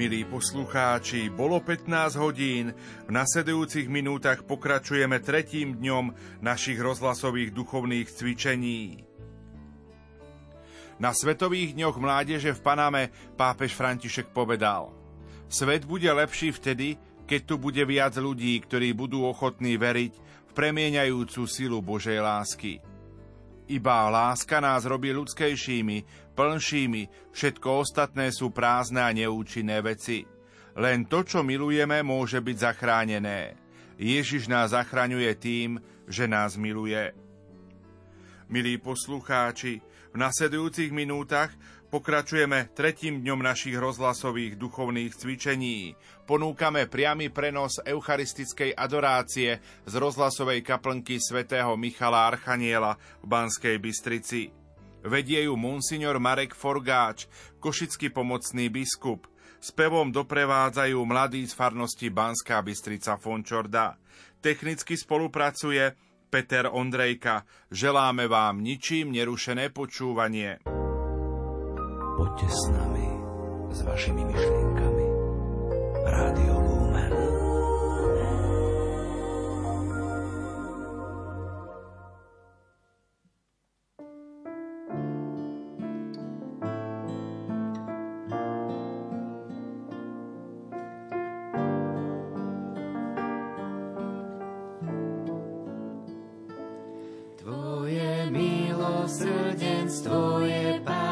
Milí poslucháči, bolo 15 hodín. V nasledujúcich minútach pokračujeme tretím dňom našich rozhlasových duchovných cvičení. Na Svetových dňoch mládeže v Paname pápež František povedal Svet bude lepší vtedy, keď tu bude viac ľudí, ktorí budú ochotní veriť v premieňajúcu silu Božej lásky. Iba láska nás robí ľudskejšími, plnšími, všetko ostatné sú prázdne a neúčinné veci. Len to, čo milujeme, môže byť zachránené. Ježiš nás zachraňuje tým, že nás miluje. Milí poslucháči, v nasledujúcich minútach pokračujeme tretím dňom našich rozhlasových duchovných cvičení. Ponúkame priamy prenos eucharistickej adorácie z rozhlasovej kaplnky svätého Michala Archaniela v Banskej Bystrici. Vedie ju monsignor Marek Forgáč, košický pomocný biskup. S pevom doprevádzajú mladí z farnosti Banská Bystrica Fončorda. Technicky spolupracuje Peter Ondrejka. Želáme vám ničím nerušené počúvanie. Poďte s nami, s vašimi myšlienkami. Rádio Lumen. milosrdenstvo je, Pane,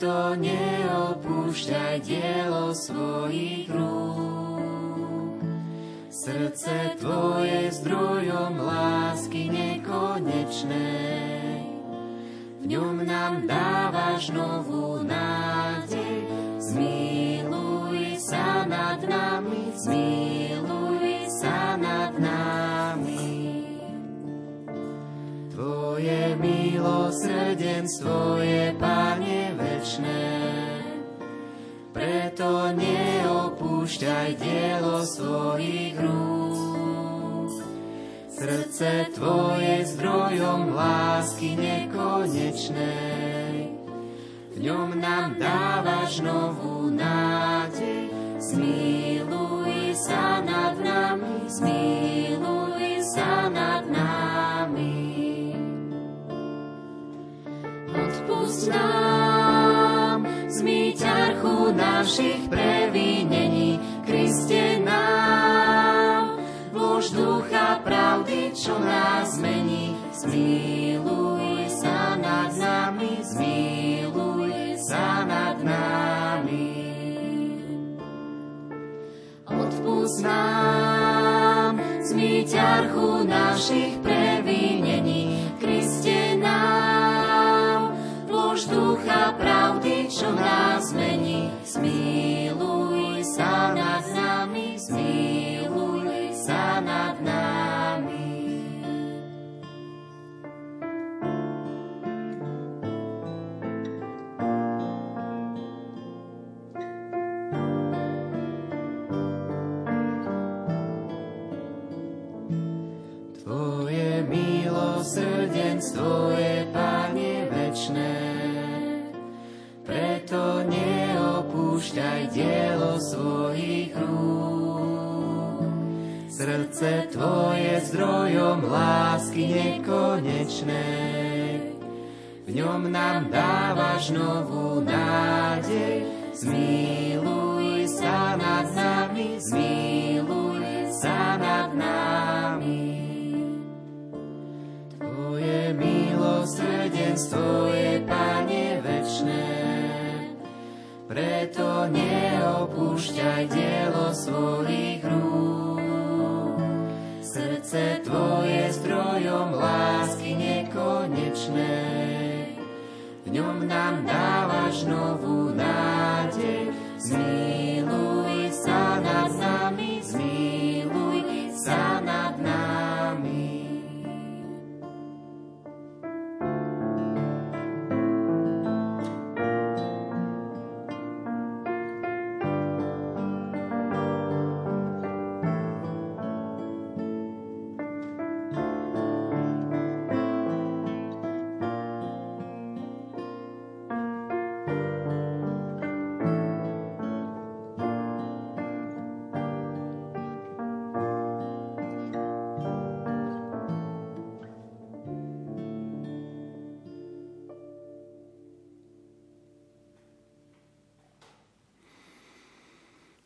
Preto neopúšťaj dielo svojich rúk. Srdce Tvoje zdrojom lásky nekonečnej. V ňom nám dávaš novú nádej. Zmiluj sa nad nami, zmiluj sa nad nami. Tvoje milosrdenstvo je, Pane, Preto neopúšťaj dielo svojich rúk. Srdce Tvoje zdrojom lásky nekonečnej. V ňom nám dávaš novú nádej. Zmiluj sa nad nami, zmiluj sa nad nami. Odpust nám našich previnení, Kriste nám, vlož ducha pravdy, čo nás mení. Zmiluj sa nad nami, zmiluj sa nad nami. Odpust nám zmyť našich previnení, Kriste nám, vlož ducha pravdy, čo nás mení. Zmiluj sa nad nami, zmiluj sa nad nami. Tvoje milosrdenstvo je, V ňom nám dávaš novú nádej. Zmiluj sa nad nami, zmiluj sa nad nami. Tvoje milosrdenstvo je, Pane, večné. Preto neopúšťaj dielo svojich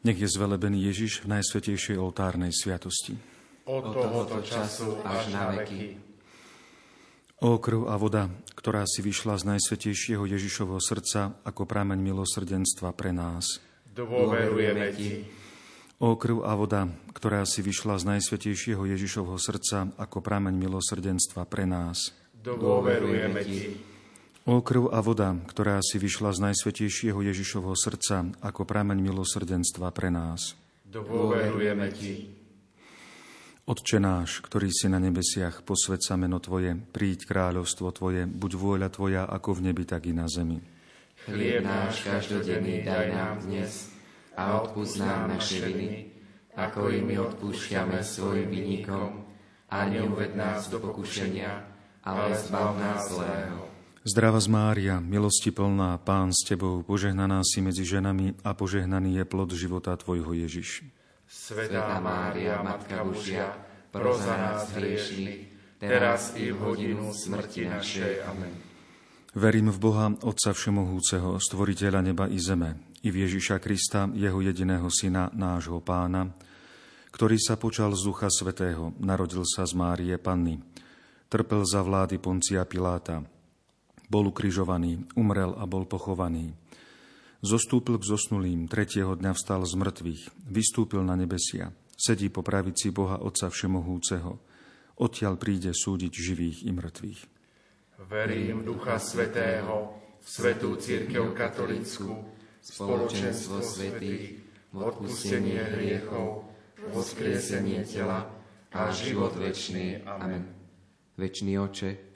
Nech je zvelebený Ježiš v najsvetejšej oltárnej sviatosti. Od tohoto času až na veky. O krv a voda, ktorá si vyšla z najsvetejšieho Ježišovho srdca ako prameň milosrdenstva pre nás. Dôverujeme Ti. O krv a voda, ktorá si vyšla z najsvetejšieho Ježišovho srdca ako prameň milosrdenstva pre nás. Dôverujeme Ti. O krv a voda, ktorá si vyšla z najsvetejšieho Ježišovho srdca ako prameň milosrdenstva pre nás. Dôverujeme Ti. Otče náš, ktorý si na nebesiach, posved sa meno Tvoje, príď kráľovstvo Tvoje, buď vôľa Tvoja ako v nebi, tak i na zemi. Chlieb náš každodenný daj nám dnes a odpúsť nám naše viny, ako i my odpúšťame svojim vinníkom. A neuved nás do pokušenia, ale zbav nás zlého. Zdrava z Mária, milosti plná, Pán s Tebou, požehnaná si medzi ženami a požehnaný je plod života Tvojho Ježiš. Svetá Mária, Matka Božia, pro za nás hriešných, teraz i v hodinu smrti našej. Amen. Verím v Boha, Otca Všemohúceho, Stvoriteľa neba i zeme, i v Ježiša Krista, Jeho jediného Syna, nášho Pána, ktorý sa počal z Ducha Svetého, narodil sa z Márie Panny, trpel za vlády Poncia Piláta, bol ukrižovaný, umrel a bol pochovaný. Zostúpil k zosnulým, tretieho dňa vstal z mŕtvych, vystúpil na nebesia, sedí po pravici Boha Otca Všemohúceho, odtiaľ príde súdiť živých i mŕtvych. Verím v Ducha Svetého, v Svetú Církev Katolickú, spoločenstvo svetých, odpustenie hriechov, voskriesenie tela a život večný. Amen. Večný oče,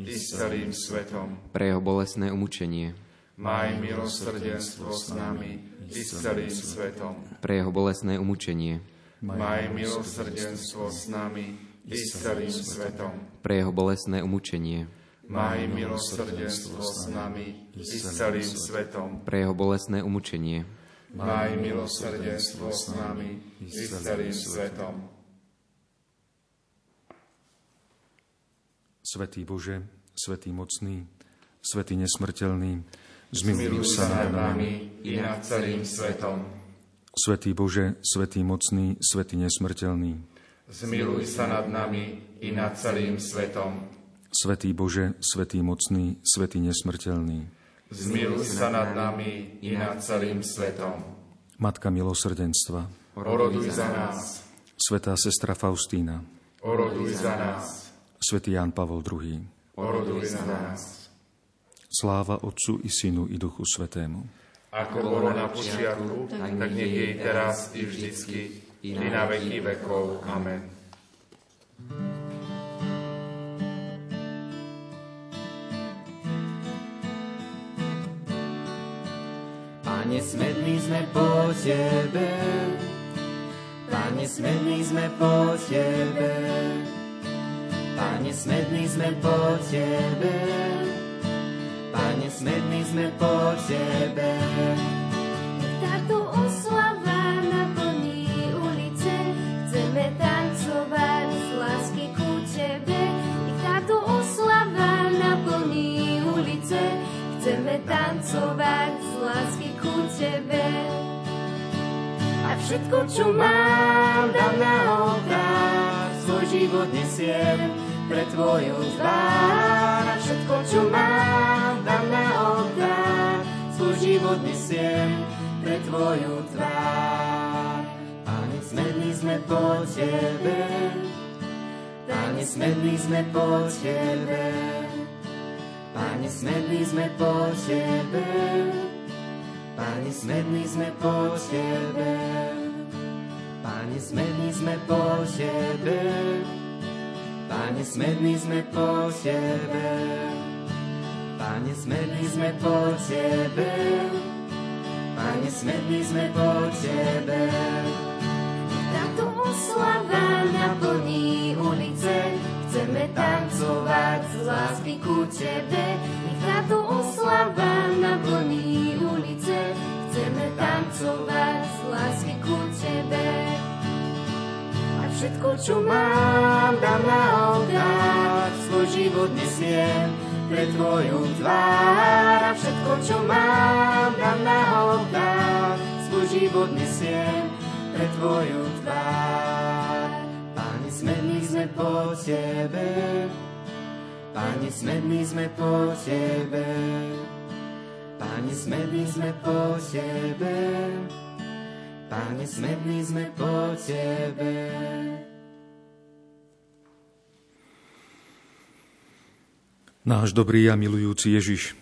i s celým svetom. pre jeho bolestné umúčenie, Maj milosrdenstvo s nami i s celým svetom. pre jeho bolestné umúčenie, Maj milosrdenstvo s nami i s celým svetom. pre jeho bolestné umúčenie, Maj milosrdenstvo s nami i s celým svetom. pre jeho bolestné umúčenie, Maj milosrdenstvo s nami i s celým svetom. Svetý Bože, Svetý mocný, Svetý nesmrteľný, zmiluj Miluj sa nad nami i nad celým svetom. Svetý Bože, Svetý mocný, Svetý nesmrteľný, Zmiluj sa nad nami i nad celým svetom. Svetý Bože, Svetý mocný, Svetý nesmrteľný, Zmiluj sa nad nami i nad celým svetom. Matka milosrdenstva, Oroduj za nás. Svetá sestra Faustína, Oroduj za nás. Svetý Ján Pavol II, Oroduj za nás. sláva Otcu i Synu i Duchu Svetému. Ako bolo na počiatku, tak nech jej teraz i vždycky, i na veky vekov. Amen. Pane, smední sme po Tebe, Pane, smední sme po Tebe, Pane, smední sme po Tebe, Pane, smední sme po Tebe. Táto oslava naplní ulice, chceme tancovať z lásky ku Tebe. Táto oslava naplní ulice, chceme tancovať z lásky ku Tebe. A všetko, čo mám, dám na oltár, svoj život nesiem pre Tvoju tvár. Všetko, čo mám, dám na oltár, svoj život nesiem pre Tvoju tvár. Pane, smední sme po Tebe, Pane, smední sme po Tebe, Pane, smední sme po Tebe, Pane, smední sme po Tebe. Pane, smední sme po Tebe. Pane, smední sme po Tebe. Pane, smední sme po Tebe. Pane, smední sme po Tebe. Táto oslava naplní ulice, chceme tancovať z lásky ku Tebe. Nech táto oslava naplní ulice, chceme tancovať z lásky ku Tebe. Všetko, čo mám, dám na oltár, svoj život nesmiem pre Tvoju tvár. A všetko, čo mám, dám na oltár, svoj život nesmiem pre Tvoju tvár. Pane, smední sme po Tebe. Pane, smední sme po Tebe. Pane, smední sme po Tebe. Pane, smední sme po Tebe. Náš dobrý a milujúci Ježiš,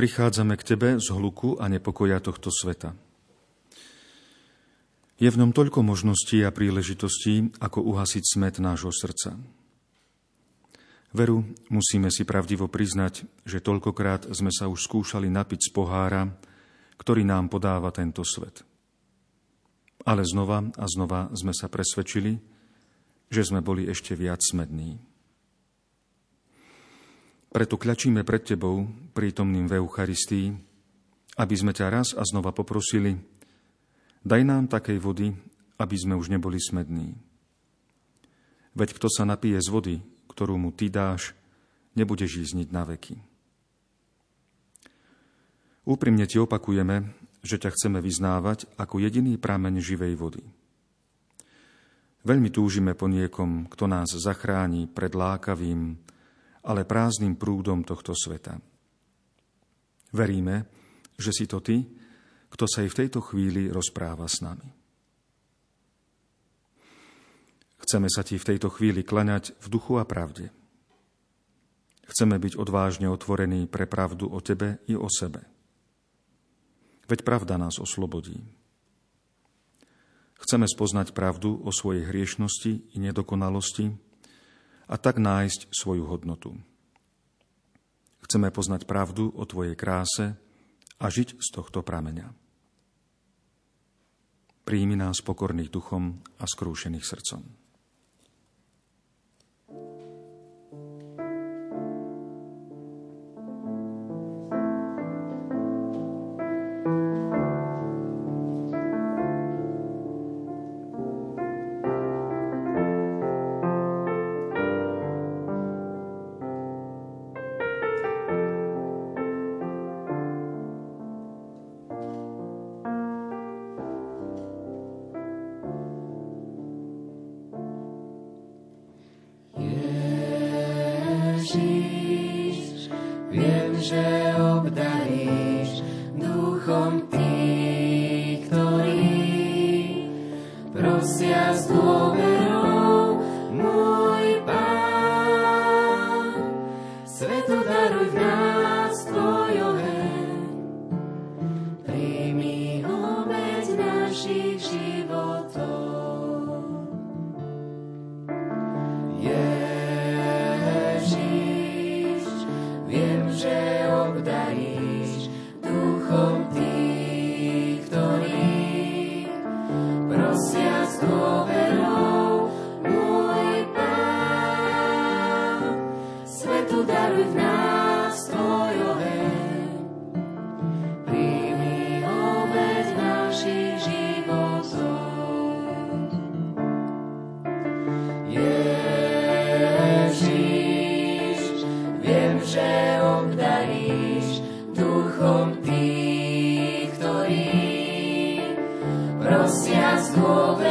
prichádzame k Tebe z hluku a nepokoja tohto sveta. Je v ňom toľko možností a príležitostí, ako uhasiť smet nášho srdca. Veru, musíme si pravdivo priznať, že toľkokrát sme sa už skúšali napiť z pohára, ktorý nám podáva tento svet. Ale znova a znova sme sa presvedčili, že sme boli ešte viac smední. Preto kľačíme pred Tebou, prítomným v Eucharistii, aby sme ťa raz a znova poprosili, daj nám takej vody, aby sme už neboli smední. Veď kto sa napije z vody, ktorú mu Ty dáš, nebude žízniť na veky. Úprimne Ti opakujeme, že ťa chceme vyznávať ako jediný prameň živej vody. Veľmi túžime po niekom, kto nás zachráni pred lákavým, ale prázdnym prúdom tohto sveta. Veríme, že si to ty, kto sa aj v tejto chvíli rozpráva s nami. Chceme sa ti v tejto chvíli klaňať v duchu a pravde. Chceme byť odvážne otvorení pre pravdu o tebe i o sebe. Veď pravda nás oslobodí. Chceme spoznať pravdu o svojej hriešnosti i nedokonalosti, a tak nájsť svoju hodnotu. Chceme poznať pravdu o Tvojej kráse a žiť z tohto prameňa. Príjmi nás pokorných duchom a skrúšených srdcom. se as.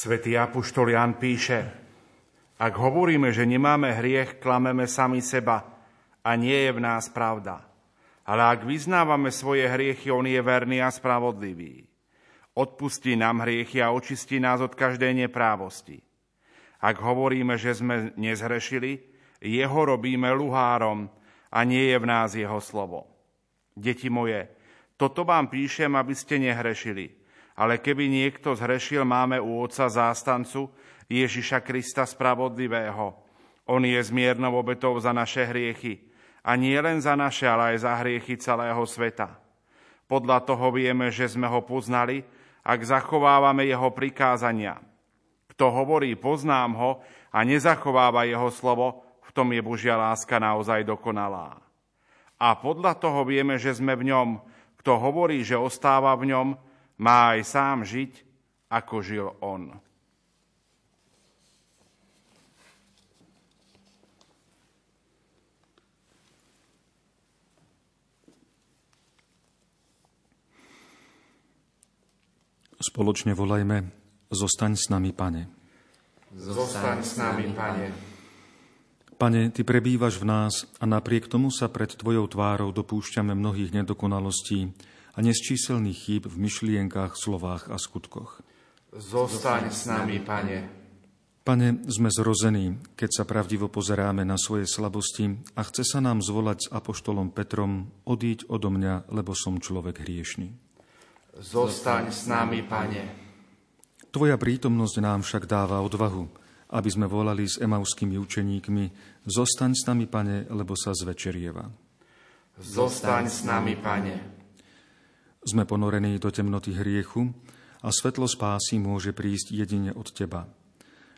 Svetý Apoštol Jan píše, ak hovoríme, že nemáme hriech, klameme sami seba a nie je v nás pravda. Ale ak vyznávame svoje hriechy, on je verný a spravodlivý. Odpustí nám hriechy a očistí nás od každej neprávosti. Ak hovoríme, že sme nezhrešili, jeho robíme luhárom a nie je v nás jeho slovo. Deti moje, toto vám píšem, aby ste nehrešili. Ale keby niekto zhrešil, máme u Otca zástancu Ježiša Krista Spravodlivého. On je zmiernou obetou za naše hriechy. A nie len za naše, ale aj za hriechy celého sveta. Podľa toho vieme, že sme ho poznali, ak zachovávame jeho prikázania. Kto hovorí, poznám ho a nezachováva jeho slovo, v tom je Božia láska naozaj dokonalá. A podľa toho vieme, že sme v ňom. Kto hovorí, že ostáva v ňom, má aj sám žiť, ako žil on. Spoločne volajme, zostaň s nami, Pane. Zostaň s nami, Pane. Pane, Ty prebývaš v nás a napriek tomu sa pred Tvojou tvárou dopúšťame mnohých nedokonalostí, nesčíselných chýb v myšlienkach, slovách a skutkoch. Zostaň s nami, Pane. Pane, sme zrození, keď sa pravdivo pozeráme na svoje slabosti a chce sa nám zvolať s apoštolom Petrom, odíď odo mňa, lebo som človek hriešný. Zostaň s nami, Pane. Tvoja prítomnosť nám však dáva odvahu, aby sme volali s emauskými učeníkmi, zostaň s nami, Pane, lebo sa zvečerieva. Zostaň s nami, Pane. Sme ponorení do temnoty hriechu a svetlo spásy môže prísť jedine od Teba.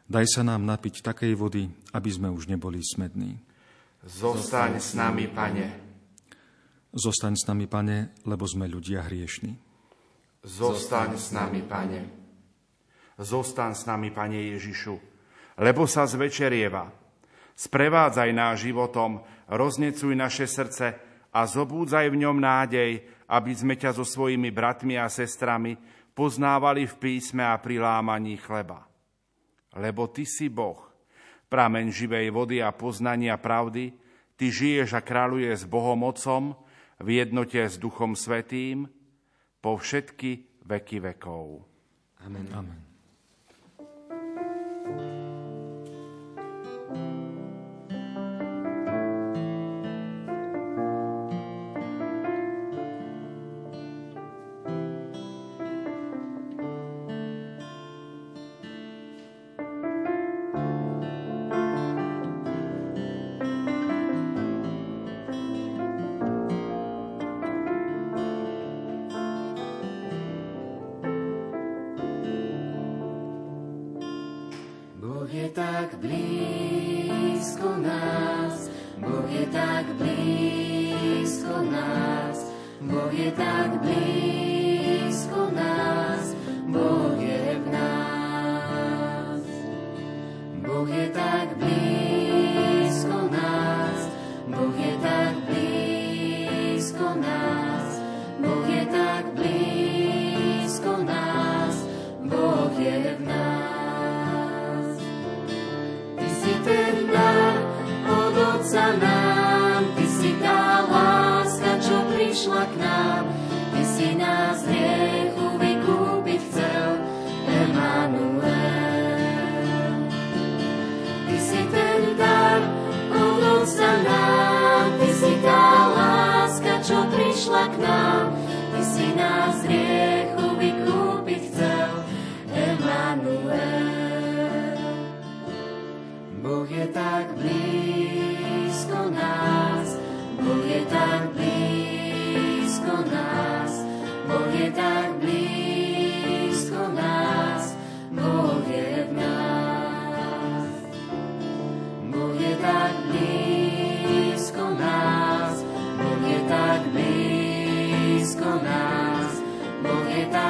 Daj sa nám napiť takej vody, aby sme už neboli smední. Zostaň s nami, Pane. Zostaň s nami, Pane, lebo sme ľudia hriešni. Zostaň s nami, Pane. Zostaň s nami, Pane Ježišu, lebo sa zvečerieva. Sprevádzaj náš životom, roznecuj naše srdce a zobúdzaj v ňom nádej, aby sme ťa so svojimi bratmi a sestrami poznávali v písme a pri lámaní chleba. Lebo Ty si Boh, prameň živej vody a poznania pravdy, Ty žiješ a kráľuje s Bohom Otcom v jednote s Duchom Svetým po všetky veky vekov. Amen. Amen. Prišla k nám, Ty si nás hriechu vykúpil.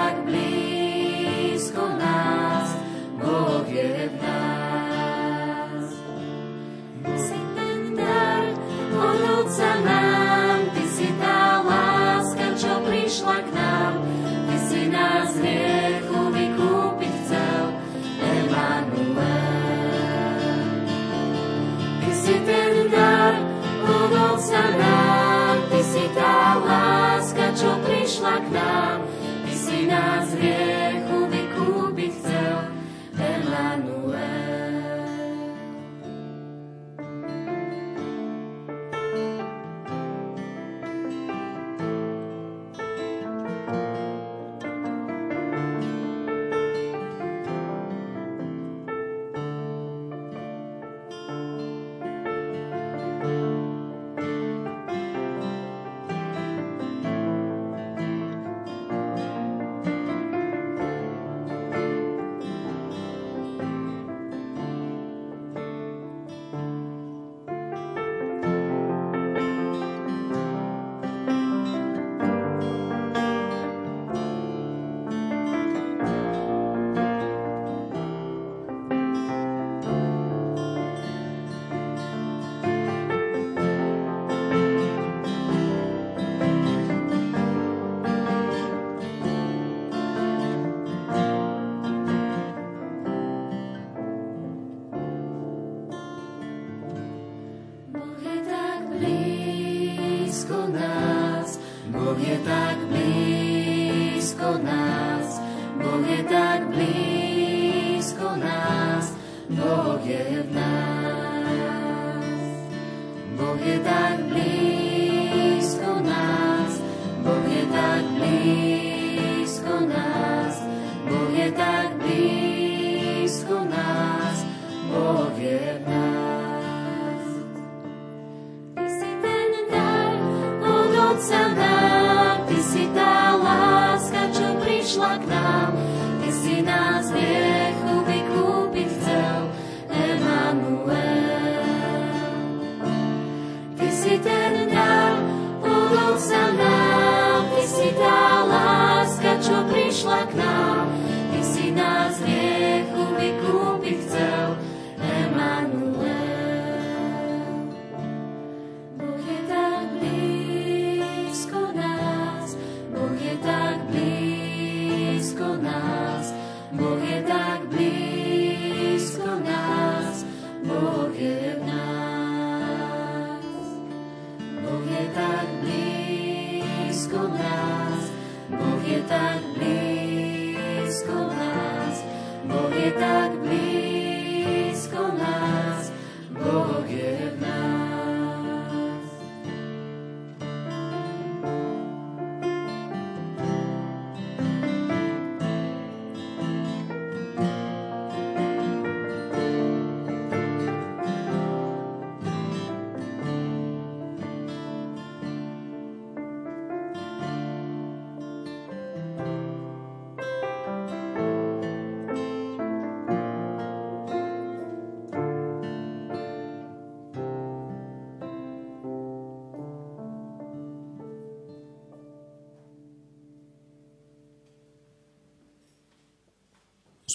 Black blisko. je v nás. Boh je tak blízko nás, Boh je tak blízko nás, Boh je tak blízko nás, Boh je v nás.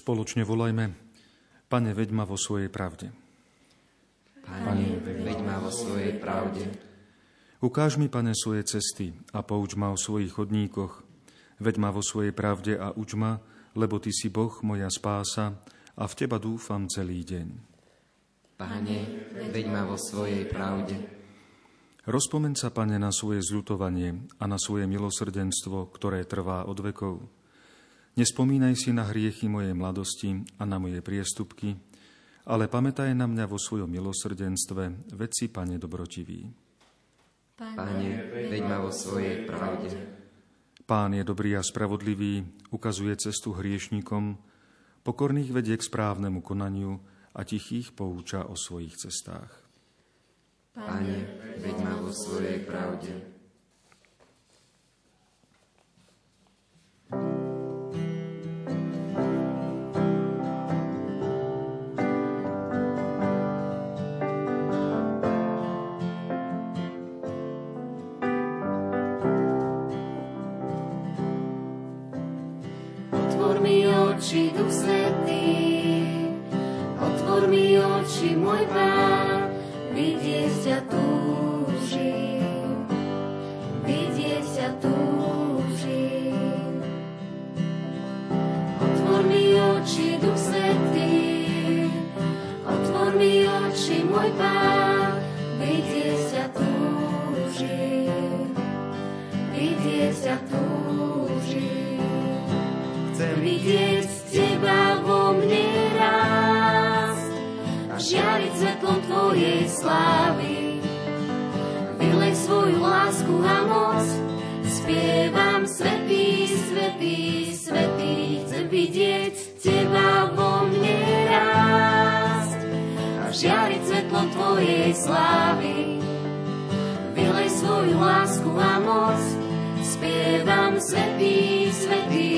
Spoločne volajme, Pane, veď ma vo svojej pravde. Pane, veď ma vo svojej pravde. Ukáž mi, Pane, svoje cesty a pouč ma o svojich chodníkoch. Veď ma vo svojej pravde a uč ma, lebo Ty si Boh, moja spása, a v Teba dúfam celý deň. Pane, veď ma vo svojej pravde. Rozpomen sa, Pane, na svoje zľutovanie a na svoje milosrdenstvo, ktoré trvá od vekov. Nespomínaj si na hriechy mojej mladosti a na moje priestupky, ale pamätaj na mňa vo svojom milosrdenstve, veci, Pane, dobrotivý. Pane, veď ma vo svojej pravde. Pán je dobrý a spravodlivý, ukazuje cestu hriešnikom, pokorných vedie k správnemu konaniu a tichých pouča o svojich cestách. Pane, veď ma vo svojej pravde. Oči, Duch Svetý. Otvor mi oči, môj Pán, vidieť ťa túžim. Vidieť ťa túžim. Otvor mi oči, Duch Svetý. Otvor mi oči, môj Pán, vidieť ťa túžim. Vidieť ťa túžim. Tvojej slávy. Vylej svoju lásku a moc, spievam Svetý, Svetý, Svetý. Chcem vidieť Teba vo mne rásť a žiariť svetlom Tvojej slávy. Vylej svoju lásku a moc, spievam Svetý, Svetý.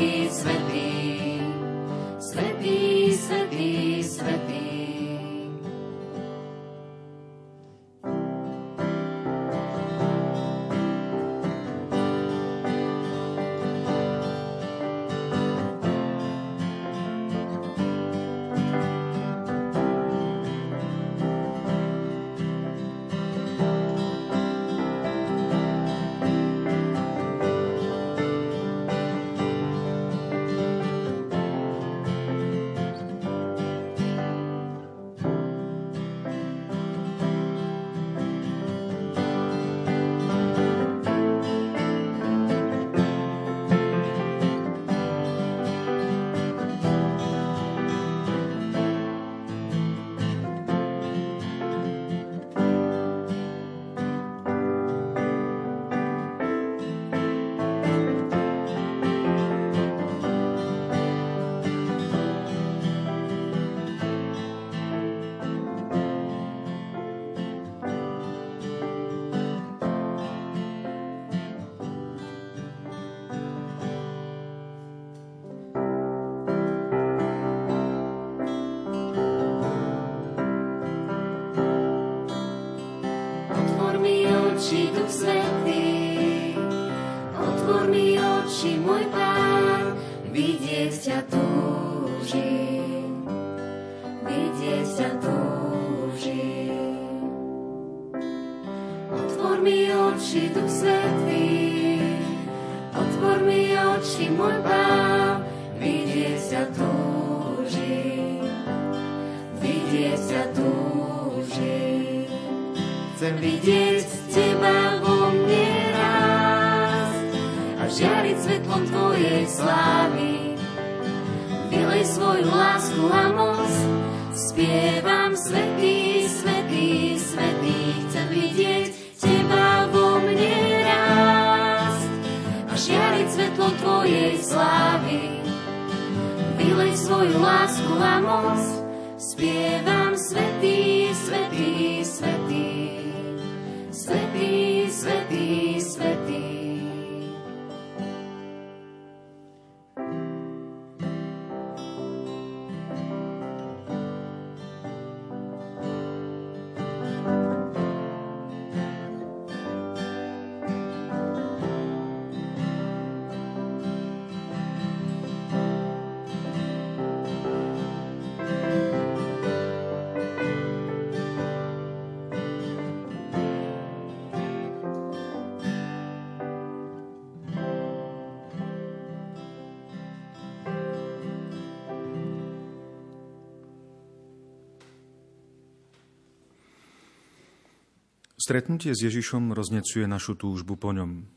Stretnutie s Ježišom roznecuje našu túžbu po ňom.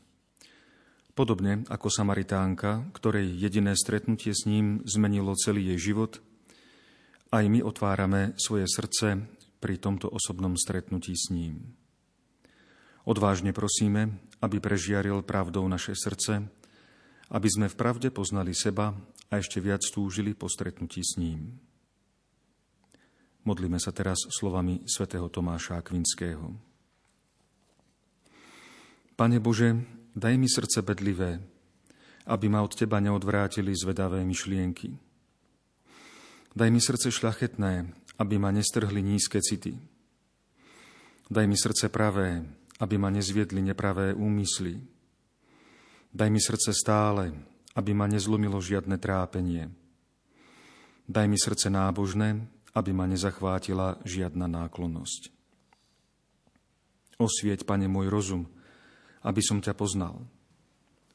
Podobne ako Samaritánka, ktorej jediné stretnutie s ním zmenilo celý jej život, aj my otvárame svoje srdce pri tomto osobnom stretnutí s ním. Odvážne prosíme, aby prežiaril pravdou naše srdce, aby sme v pravde poznali seba a ešte viac túžili po stretnutí s ním. Modlíme sa teraz slovami svätého Tomáša Akvinského. Pane Bože, daj mi srdce bedlivé, aby ma od Teba neodvrátili zvedavé myšlienky. Daj mi srdce šľachetné, aby ma nestrhli nízke city. Daj mi srdce pravé, aby ma nezviedli nepravé úmysly. Daj mi srdce stále, aby ma nezlomilo žiadne trápenie. Daj mi srdce nábožné, aby ma nezachvátila žiadna náklonnosť. Osvieť, Pane, môj rozum, aby som ťa poznal.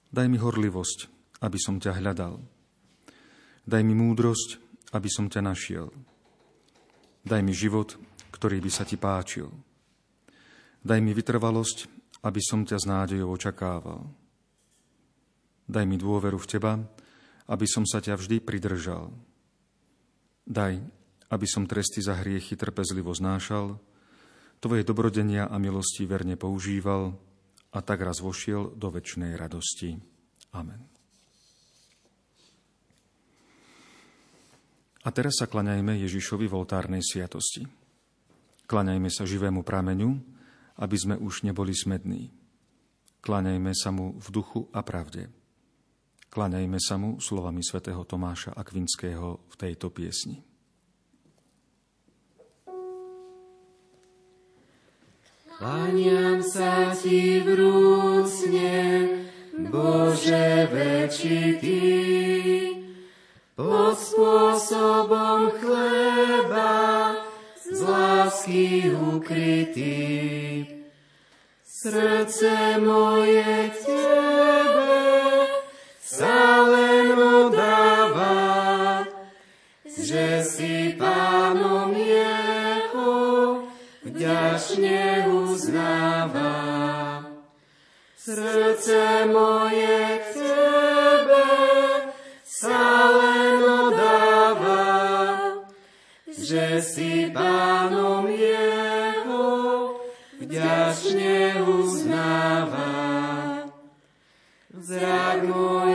Daj mi horlivosť, aby som ťa hľadal. Daj mi múdrosť, aby som ťa našiel. Daj mi život, ktorý by sa ti páčil. Daj mi vytrvalosť, aby som ťa s nádejou očakával. Daj mi dôveru v teba, aby som sa ťa vždy pridržal. Daj, aby som tresty za hriechy trpezlivo znášal, tvoje dobrodenia a milosti verne používal, a tak raz vošiel do väčšnej radosti. Amen. A teraz sa klaňajme Ježišovi v oltárnej sviatosti. Klaňajme sa živému prameňu, aby sme už neboli smední. Klaňajme sa mu v duchu a pravde. Klaňajme sa mu slovami svätého Tomáša Akvinského v tejto piesni. Kláňam sa ti vrúcne, Bože večitý, pod spôsobom chleba z lásky ukrytý. Srdce moje tebe sa len odáva, že si pánom jeho vďačne uznáva. Srdce moje k Tebe sa len odáva, že si pánom Jeho vďačne uznáva. Zrak mojich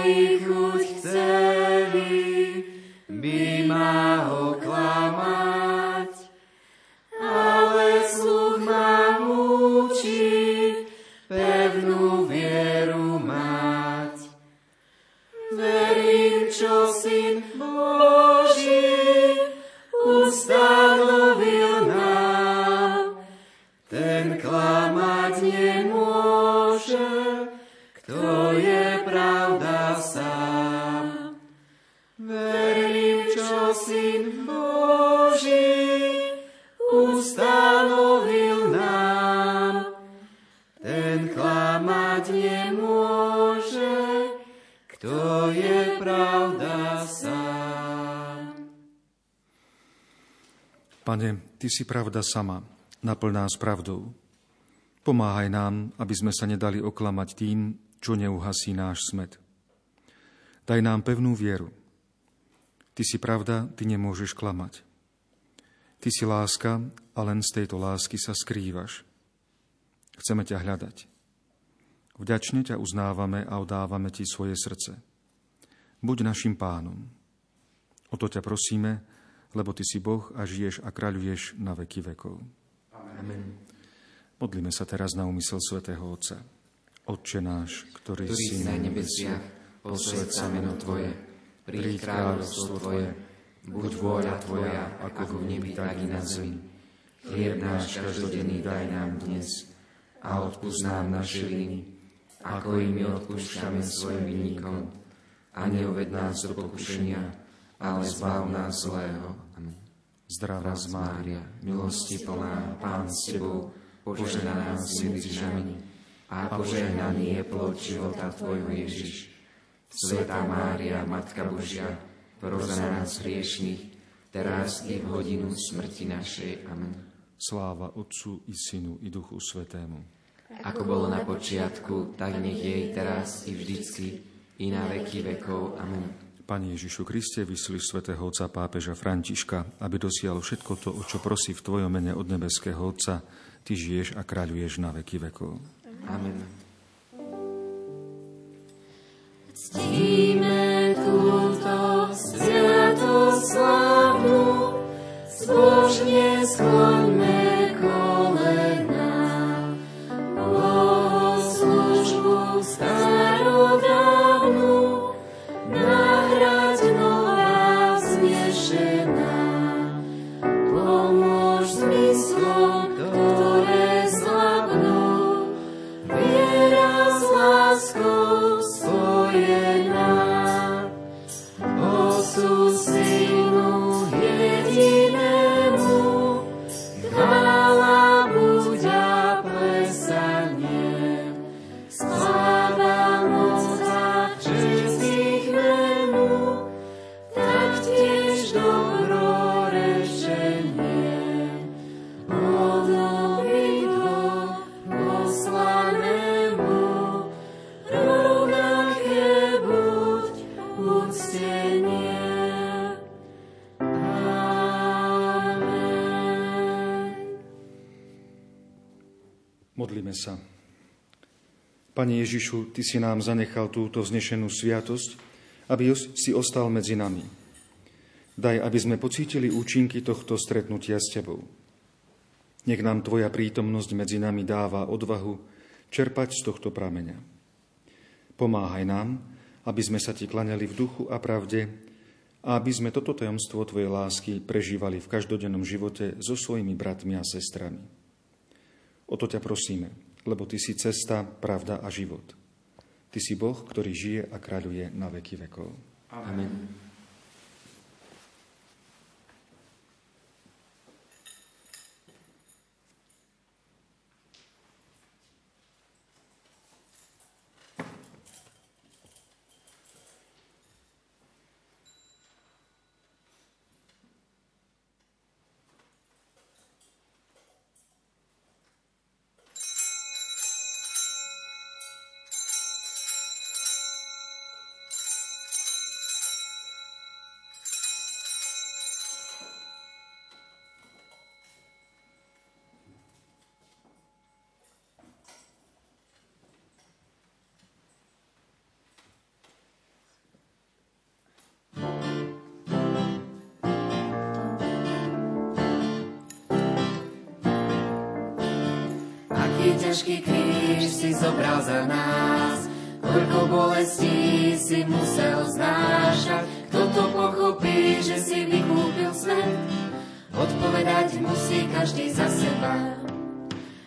ustanovil nám. Ten klamať nemôže, kto je pravda sám. Pane, Ty si pravda sama, naplň nás pravdou. Pomáhaj nám, aby sme sa nedali oklamať tým, čo neuhasí náš smet. Daj nám pevnú vieru. Ty si pravda, ty nemôžeš klamať. Ty si láska a len z tejto lásky sa skrývaš. Chceme ťa hľadať. Vďačne ťa uznávame a odávame ti svoje srdce. Buď našim pánom. O to ťa prosíme, lebo ty si Boh a žiješ a kráľuješ na veky vekov. Amen. Modlíme sa teraz na úmysel svätého Otca. Otče náš, ktorý, ktorý si na nebesiach, posved sa meno Tvoje, príď kráľovstvo Tvoje, buď vôľa Tvoja, ako v nebi, tak i na zemi. Chlieb náš každodenný daj nám dnes a odpúsť nám naše viny, ako i my odpúšťame svojim vinníkom. A neuved nás do pokušenia, ale zbav nás zlého. Amen. Zdravá z Mária, milosti plná, Pán s Tebou, požehnaná si medzi žami a požehnaný je plod života Tvojho Ježiš. Svetá Mária, Matka Božia, pros nás hriešných, teraz i v hodinu smrti našej. Amen. Sláva Otcu i Synu i Duchu Svetému. Ako bolo na počiatku, tak nech jej teraz i vždycky, i na veky vekov. Amen. Pane Ježišu Kriste, vyslíš svätého Otca pápeža Františka, aby dosial všetko to, o čo prosí v Tvojom mene od nebeského Otca, Ty žiješ a kráľuješ na veky vekov. Amen. Ctíme zbožne skloňme Ježišu, Ty si nám zanechal túto vznešenú sviatosť, aby si ostal medzi nami. Daj, aby sme pocítili účinky tohto stretnutia s Tebou. Nech nám Tvoja prítomnosť medzi nami dáva odvahu čerpať z tohto prameňa. Pomáhaj nám, aby sme sa Ti klaňali v duchu a pravde a aby sme toto tajomstvo Tvojej lásky prežívali v každodennom živote so svojimi bratmi a sestrami. O to ťa prosíme, lebo Ty si cesta, pravda a život. Ty si Boh, ktorý žije a kráľuje na veky vekov. Amen. Aký ťažký kríž si zobral za nás, koľko bolestí si musel znášať. Kto to pochopí, že si vykúpil svet, odpovedať musí každý za seba.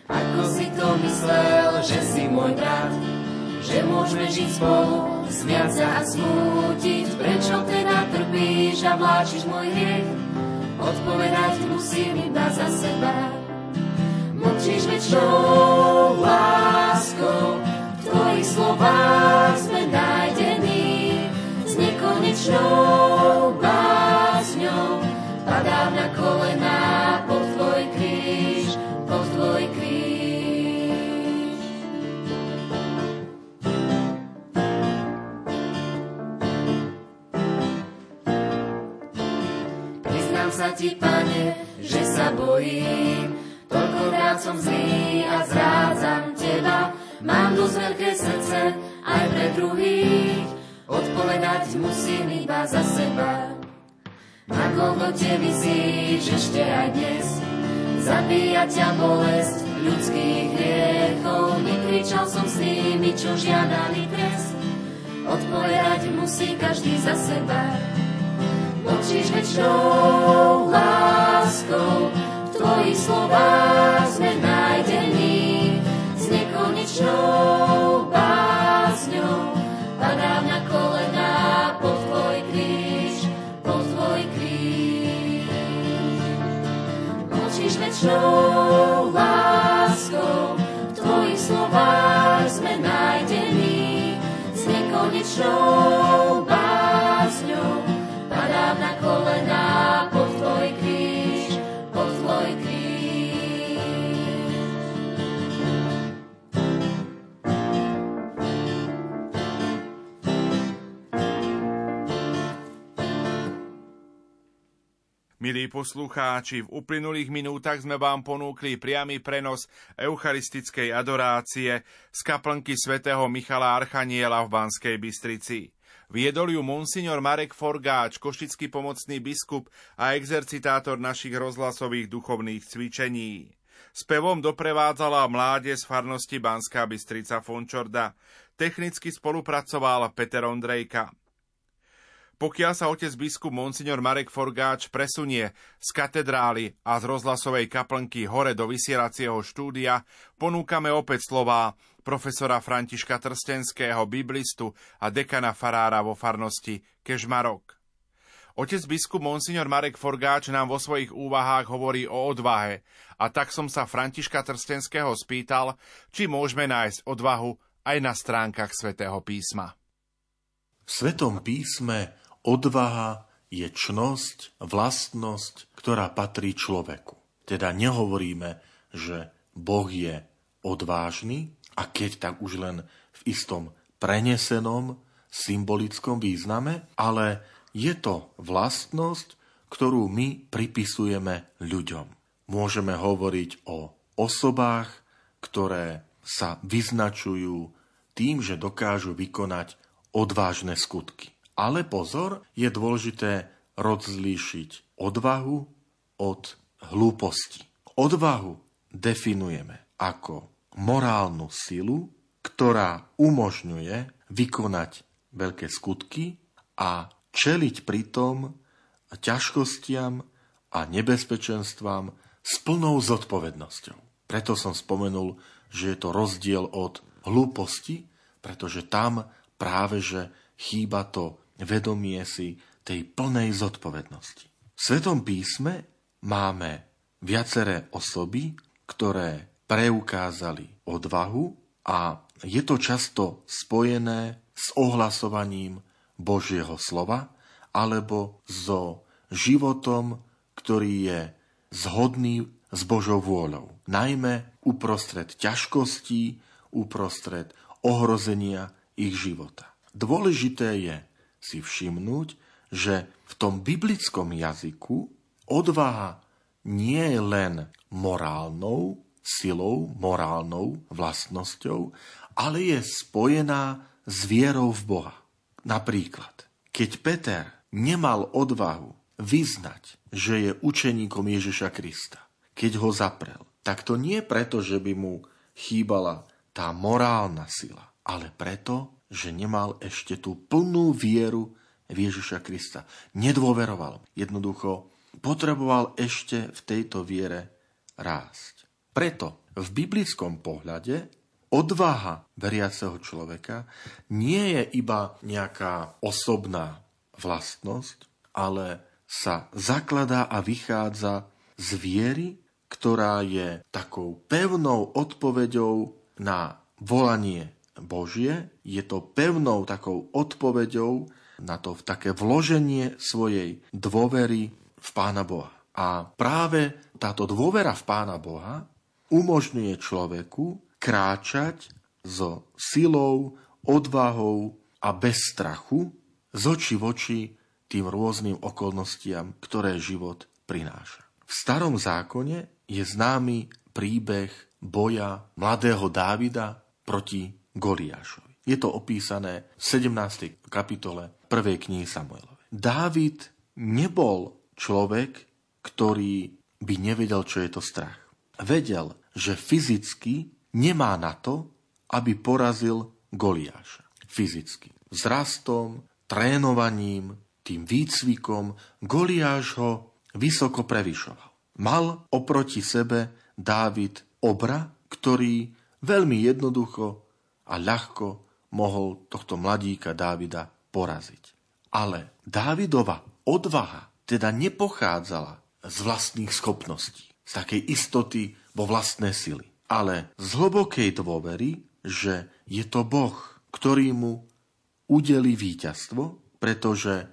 Ako si to myslel, že si môj brat, že môžeme žiť spolu, smiať sa a smútiť. Prečo teda trpíš a vláčiš môj hriech? Odpovedať musím iba za seba. Mlčíš väčšou láskou, v tvojich slovách sme nájdení s nekonečnou básňou. Padám na kolená pod tvoj kríž, pod tvoj kríž. Priznám sa ti, pane, že sa bojím, Toľkokrát som zlý a zrádzam teba, mám dosť veľké srdce aj pre druhých. Odpovedať musím iba za seba. Na Golgote vysíš ešte aj dnes, zabíja ťa bolesť ľudských hriechov. Nekričal som s tými, čo žiadali trest, odpovedať musí každý za seba. Mlčíš väčšou láskou, tvojich slovách sme nájdení s nekonečnou básňou. Padám na kolená pod tvoj kríž, pod tvoj kríž. Mlčíš väčšou láskou, v tvojich slovách sme nájdení s nekonečnou básňou. Padám na kolená pod Milí poslucháči, v uplynulých minútach sme vám ponúkli priamy prenos eucharistickej adorácie z kaplnky svätého Michala Archaniela v Banskej Bystrici. Viedol ju monsignor Marek Forgáč, košický pomocný biskup a exercitátor našich rozhlasových duchovných cvičení. Spevom doprevádzala mláde z farnosti Banská Bystrica Fončorda. Technicky spolupracoval Peter Ondrejka. Pokiaľ sa otec biskup Monsignor Marek Forgáč presunie z katedrály a z rozhlasovej kaplnky hore do vysielacieho štúdia, ponúkame opäť slová profesora Františka Trstenského, biblistu a dekana farára vo farnosti Kežmarok. Otec biskup Monsignor Marek Forgáč nám vo svojich úvahách hovorí o odvahe a tak som sa Františka Trstenského spýtal, či môžeme nájsť odvahu aj na stránkach svätého písma. V Svetom písme odvaha je čnosť, vlastnosť, ktorá patrí človeku. Teda nehovoríme, že Boh je odvážny, a keď tak už len v istom prenesenom symbolickom význame, ale je to vlastnosť, ktorú my pripisujeme ľuďom. Môžeme hovoriť o osobách, ktoré sa vyznačujú tým, že dokážu vykonať odvážne skutky. Ale pozor, je dôležité rozlíšiť odvahu od hlúposti. Odvahu definujeme ako morálnu silu, ktorá umožňuje vykonať veľké skutky a čeliť pritom ťažkostiam a nebezpečenstvám s plnou zodpovednosťou. Preto som spomenul, že je to rozdiel od hlúposti, pretože tam práve že chýba to vedomie si tej plnej zodpovednosti. V Svetom písme máme viaceré osoby, ktoré preukázali odvahu a je to často spojené s ohlasovaním Božieho slova alebo so životom, ktorý je zhodný s Božou vôľou. Najmä uprostred ťažkostí, uprostred ohrozenia ich života. Dôležité je si všimnúť, že v tom biblickom jazyku odvaha nie je len morálnou silou, morálnou vlastnosťou, ale je spojená s vierou v Boha. Napríklad, keď Peter nemal odvahu vyznať, že je učeníkom Ježiša Krista, keď ho zaprel, tak to nie preto, že by mu chýbala tá morálna sila, ale preto, že nemal ešte tú plnú vieru v Ježiša Krista. Nedôveroval. Jednoducho potreboval ešte v tejto viere rásť. Preto v biblickom pohľade odvaha veriaceho človeka nie je iba nejaká osobná vlastnosť, ale sa zakladá a vychádza z viery, ktorá je takou pevnou odpoveďou na volanie Božie, je to pevnou takou odpoveďou na to také vloženie svojej dôvery v Pána Boha. A práve táto dôvera v Pána Boha umožňuje človeku kráčať so silou, odvahou a bez strachu z oči v oči tým rôznym okolnostiam, ktoré život prináša. V starom zákone je známy príbeh boja mladého Dávida proti Goliášovi. Je to opísané v 17. kapitole 1. knihy Samuelovej. Dávid nebol človek, ktorý by nevedel, čo je to strach. Vedel, že fyzicky nemá na to, aby porazil Goliáša. Fyzicky. Vzrastom, trénovaním, tým výcvikom Goliáš ho vysoko prevyšoval. Mal oproti sebe Dávid obra, ktorý veľmi jednoducho a ľahko mohol tohto mladíka Dávida poraziť. Ale Dávidova odvaha teda nepochádzala z vlastných schopností, z takej istoty vo vlastné sily, ale z hlbokej dôvery, že je to Boh, ktorý mu udeli víťazstvo, pretože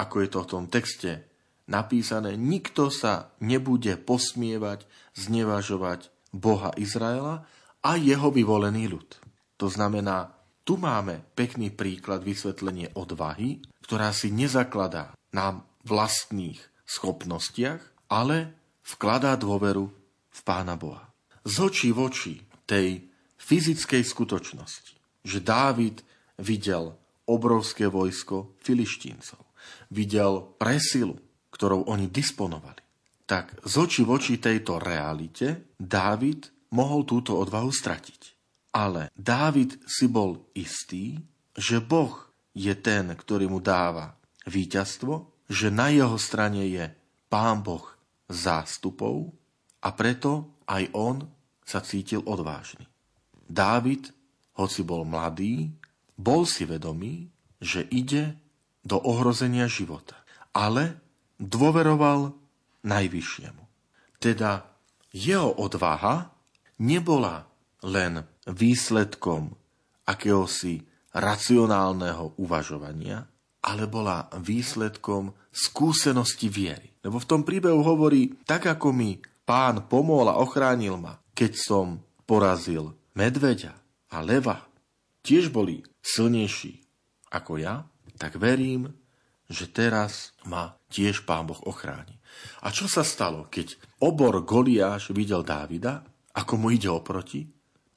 ako je to v tom texte napísané, nikto sa nebude posmievať, znevažovať Boha Izraela a jeho vyvolený ľud. To znamená, tu máme pekný príklad vysvetlenie odvahy, ktorá si nezakladá na vlastných schopnostiach, ale vkladá dôveru v Pána Boha. Z očí v oči tej fyzickej skutočnosti, že Dávid videl obrovské vojsko filištíncov videl presilu, ktorou oni disponovali, tak z oči voči tejto realite Dávid mohol túto odvahu stratiť. Ale Dávid si bol istý, že Boh je ten, ktorý mu dáva víťazstvo, že na jeho strane je Pán Boh zástupov a preto aj on sa cítil odvážny. Dávid, hoci bol mladý, bol si vedomý, že ide do ohrozenia života. Ale dôveroval najvyššiemu. Teda jeho odvaha nebola len výsledkom akéhosi racionálneho uvažovania, ale bola výsledkom skúsenosti viery. Lebo v tom príbehu hovorí, tak ako mi pán pomohol a ochránil ma, keď som porazil medveďa a leva, tiež boli silnejší ako ja, tak verím, že teraz ma tiež Pán Boh ochráni. A čo sa stalo, keď obor Goliáš videl Dávida, ako mu ide oproti,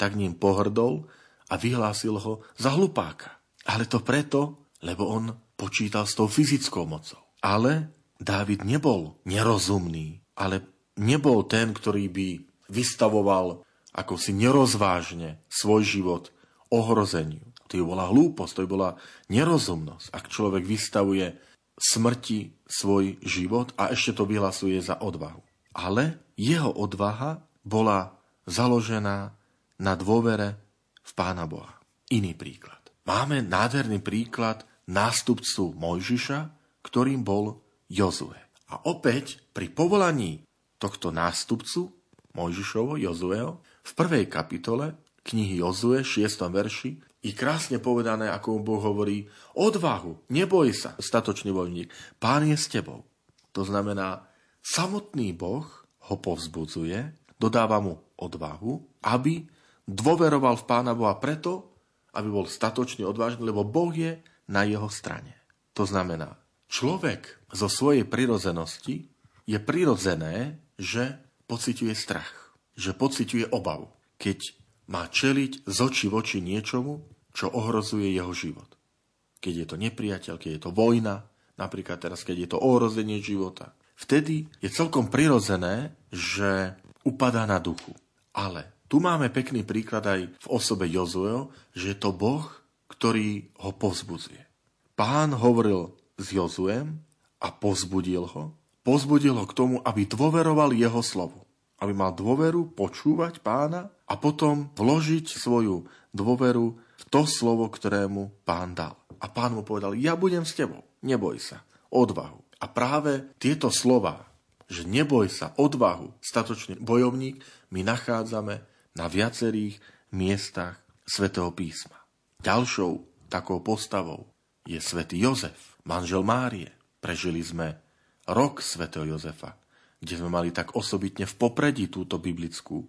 tak ním pohrdol a vyhlásil ho za hlupáka. Ale to preto, lebo on počítal s tou fyzickou mocou. Ale Dávid nebol nerozumný, ale nebol ten, ktorý by vystavoval ako si nerozvážne svoj život ohrozeniu. To by bola hlúposť, to by bola nerozumnosť, ak človek vystavuje smrti svoj život a ešte to vyhlasuje za odvahu. Ale jeho odvaha bola založená na dôvere v Pána Boha. Iný príklad. Máme nádherný príklad nástupcu Mojžiša, ktorým bol Jozue. A opäť pri povolaní tohto nástupcu Mojžišovo, Jozueho, v prvej kapitole knihy Jozue, 6. verši, i krásne povedané, ako mu Boh hovorí, odvahu, neboj sa, statočný vojník, pán je s tebou. To znamená, samotný Boh ho povzbudzuje, dodáva mu odvahu, aby dôveroval v pána Boha preto, aby bol statočne odvážny, lebo Boh je na jeho strane. To znamená, človek zo svojej prirozenosti je prirodzené, že pociťuje strach, že pociťuje obavu. Keď má čeliť z očí v oči niečomu, čo ohrozuje jeho život. Keď je to nepriateľ, keď je to vojna, napríklad teraz, keď je to ohrozenie života, vtedy je celkom prirodzené, že upadá na duchu. Ale tu máme pekný príklad aj v osobe Jozueho, že je to Boh, ktorý ho povzbudzuje. Pán hovoril s Jozuem a pozbudil ho. Pozbudil ho k tomu, aby dôveroval jeho slovu. Aby mal dôveru počúvať pána a potom vložiť svoju dôveru v to slovo, ktorému pán dal. A pán mu povedal, ja budem s tebou, neboj sa, odvahu. A práve tieto slova, že neboj sa, odvahu, statočný bojovník, my nachádzame na viacerých miestach svätého písma. Ďalšou takou postavou je svätý Jozef, manžel Márie. Prežili sme rok svätého Jozefa, kde sme mali tak osobitne v popredí túto biblickú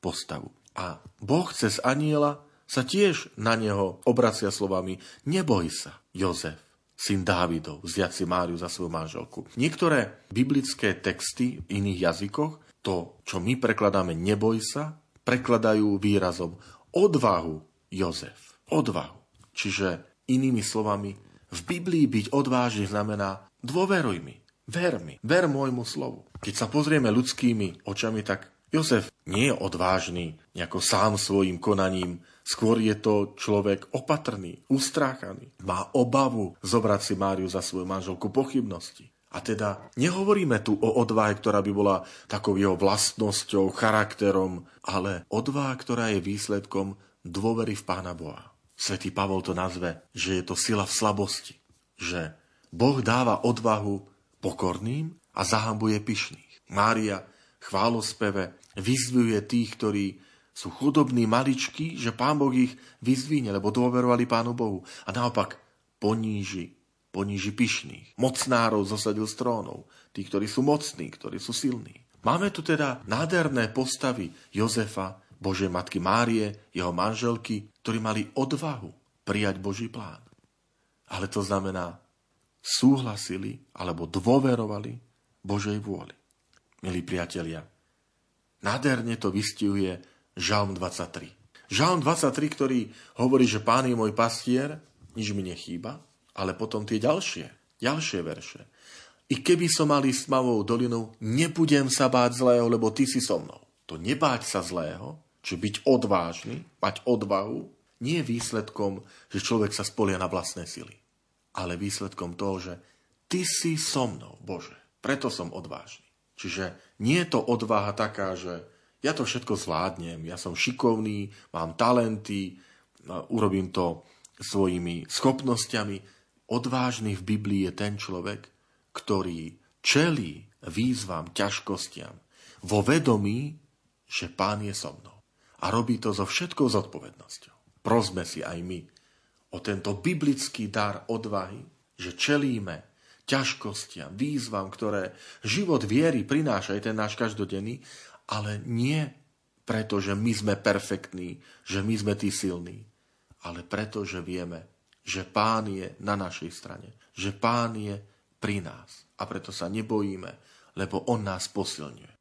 postavu. A Boh cez aniela sa tiež na neho obracia slovami Neboj sa, Jozef, syn Dávidov, si Máriu za svoju manželku. Niektoré biblické texty v iných jazykoch, to, čo my prekladáme neboj sa, prekladajú výrazom odvahu Jozef. Odvahu. Čiže inými slovami, v Biblii byť odvážny znamená dôveruj mi, ver mi, ver môjmu slovu. Keď sa pozrieme ľudskými očami, tak Jozef nie je odvážny nejako sám svojim konaním, skôr je to človek opatrný, ustráchaný. Má obavu zobrať si Máriu za svoju manželku pochybnosti. A teda nehovoríme tu o odvahe, ktorá by bola takou jeho vlastnosťou, charakterom, ale odvaha, ktorá je výsledkom dôvery v Pána Boha. Svetý Pavol to nazve, že je to sila v slabosti. Že Boh dáva odvahu pokorným a zahambuje pyšných. Mária chválospeve vyzvuje tých, ktorí sú chudobní, maličky, že Pán Boh ich vyzvíne, lebo dôverovali Pánu Bohu. A naopak poníži, poníži pyšných. Mocnárov zosadil z trónov. Tí, ktorí sú mocní, ktorí sú silní. Máme tu teda nádherné postavy Jozefa, Božej matky Márie, jeho manželky, ktorí mali odvahu prijať Boží plán. Ale to znamená, súhlasili alebo dôverovali Božej vôli. Milí priatelia, Nádherne to vystihuje Žalm 23. Žalm 23, ktorý hovorí, že pán je môj pastier, nič mi nechýba, ale potom tie ďalšie, ďalšie verše. I keby som mal ísť tmavou dolinou, nebudem sa báť zlého, lebo ty si so mnou. To nebáť sa zlého, či byť odvážny, mať odvahu, nie je výsledkom, že človek sa spolia na vlastné sily, ale výsledkom toho, že ty si so mnou, Bože. Preto som odvážny. Čiže nie je to odvaha taká, že ja to všetko zvládnem, ja som šikovný, mám talenty, no, urobím to svojimi schopnosťami. Odvážny v Biblii je ten človek, ktorý čelí výzvam, ťažkostiam vo vedomí, že Pán je so mnou. A robí to so všetkou zodpovednosťou. Prosme si aj my o tento biblický dar odvahy, že čelíme ťažkostiam, výzvam, ktoré život viery prináša, aj ten náš každodenný, ale nie preto, že my sme perfektní, že my sme tí silní, ale preto, že vieme, že Pán je na našej strane, že Pán je pri nás a preto sa nebojíme, lebo On nás posilňuje.